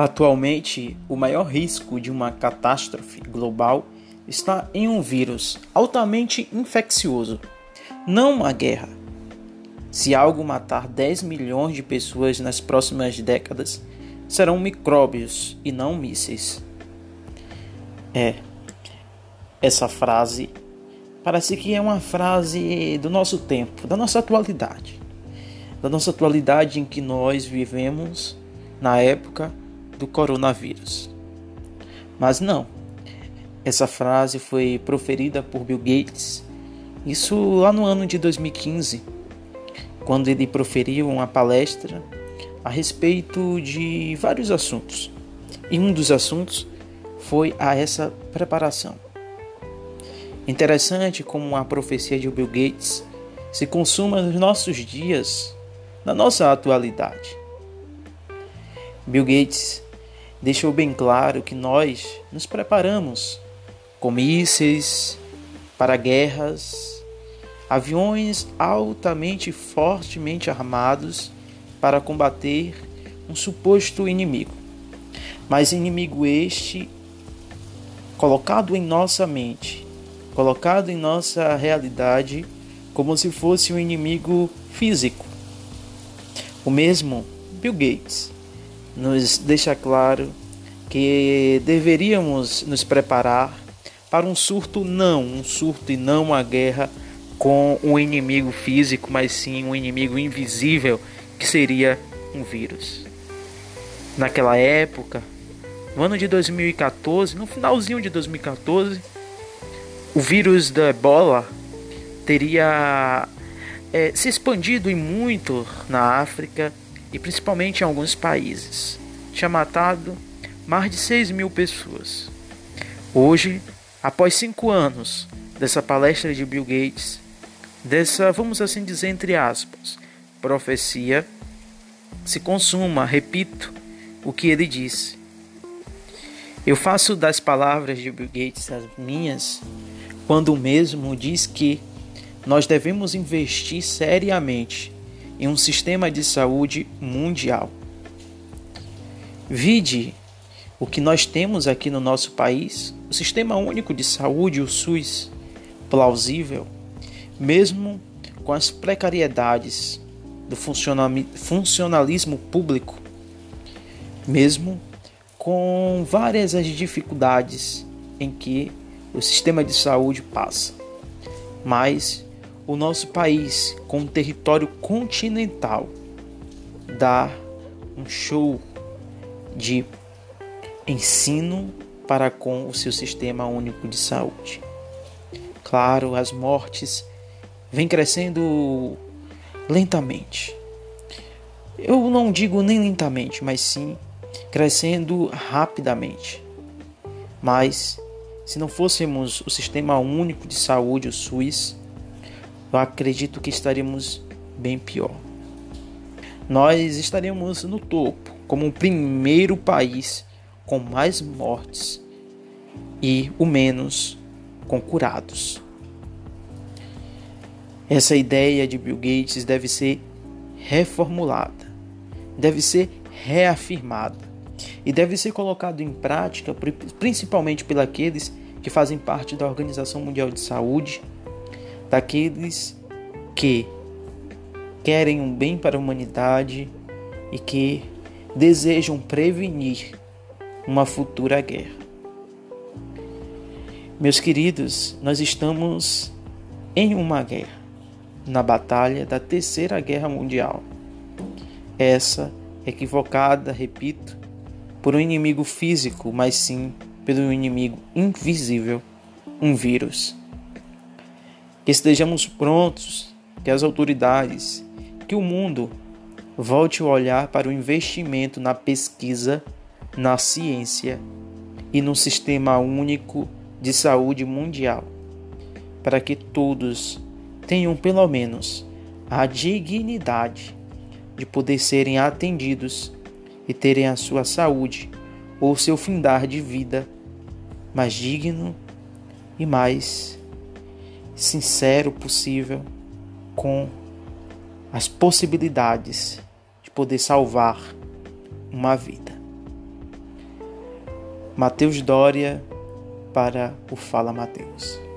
Atualmente, o maior risco de uma catástrofe global está em um vírus altamente infeccioso, não uma guerra. Se algo matar 10 milhões de pessoas nas próximas décadas, serão micróbios e não mísseis. É, essa frase parece que é uma frase do nosso tempo, da nossa atualidade. Da nossa atualidade em que nós vivemos na época do coronavírus. Mas não. Essa frase foi proferida por Bill Gates, isso lá no ano de 2015, quando ele proferiu uma palestra a respeito de vários assuntos. E um dos assuntos foi a essa preparação. Interessante como a profecia de Bill Gates se consuma nos nossos dias, na nossa atualidade. Bill Gates deixou bem claro que nós nos preparamos com mísseis para guerras, aviões altamente fortemente armados para combater um suposto inimigo. Mas inimigo este colocado em nossa mente, colocado em nossa realidade como se fosse um inimigo físico. O mesmo Bill Gates nos deixa claro que deveríamos nos preparar para um surto não, um surto e não uma guerra com um inimigo físico, mas sim um inimigo invisível que seria um vírus. Naquela época, no ano de 2014, no finalzinho de 2014, o vírus da ebola teria é, se expandido em muito na África e principalmente em alguns países. Tinha matado mais de 6 mil pessoas. Hoje, após cinco anos dessa palestra de Bill Gates, dessa, vamos assim dizer, entre aspas, profecia, se consuma, repito, o que ele disse. Eu faço das palavras de Bill Gates as minhas, quando o mesmo diz que nós devemos investir seriamente em um sistema de saúde mundial. Vide o que nós temos aqui no nosso país, o Sistema Único de Saúde, o SUS, plausível, mesmo com as precariedades do funcionalismo público, mesmo com várias as dificuldades em que o sistema de saúde passa. Mas o nosso país, com um território continental, dá um show de ensino para com o seu sistema único de saúde. Claro, as mortes vêm crescendo lentamente. Eu não digo nem lentamente, mas sim crescendo rapidamente. Mas se não fôssemos o sistema único de saúde, o SUS, eu acredito que estaríamos bem pior. Nós estaríamos no topo, como o primeiro país com mais mortes e o menos com curados. Essa ideia de Bill Gates deve ser reformulada, deve ser reafirmada e deve ser colocado em prática principalmente pelos que fazem parte da Organização Mundial de Saúde daqueles que querem um bem para a humanidade e que desejam prevenir uma futura guerra. Meus queridos, nós estamos em uma guerra, na batalha da Terceira Guerra Mundial. Essa equivocada, repito, por um inimigo físico, mas sim pelo inimigo invisível, um vírus que estejamos prontos, que as autoridades, que o mundo volte o olhar para o investimento na pesquisa, na ciência e no sistema único de saúde mundial, para que todos tenham pelo menos a dignidade de poder serem atendidos e terem a sua saúde ou seu findar de vida mais digno e mais sincero possível com as possibilidades de poder salvar uma vida. Mateus Dória para o Fala Mateus.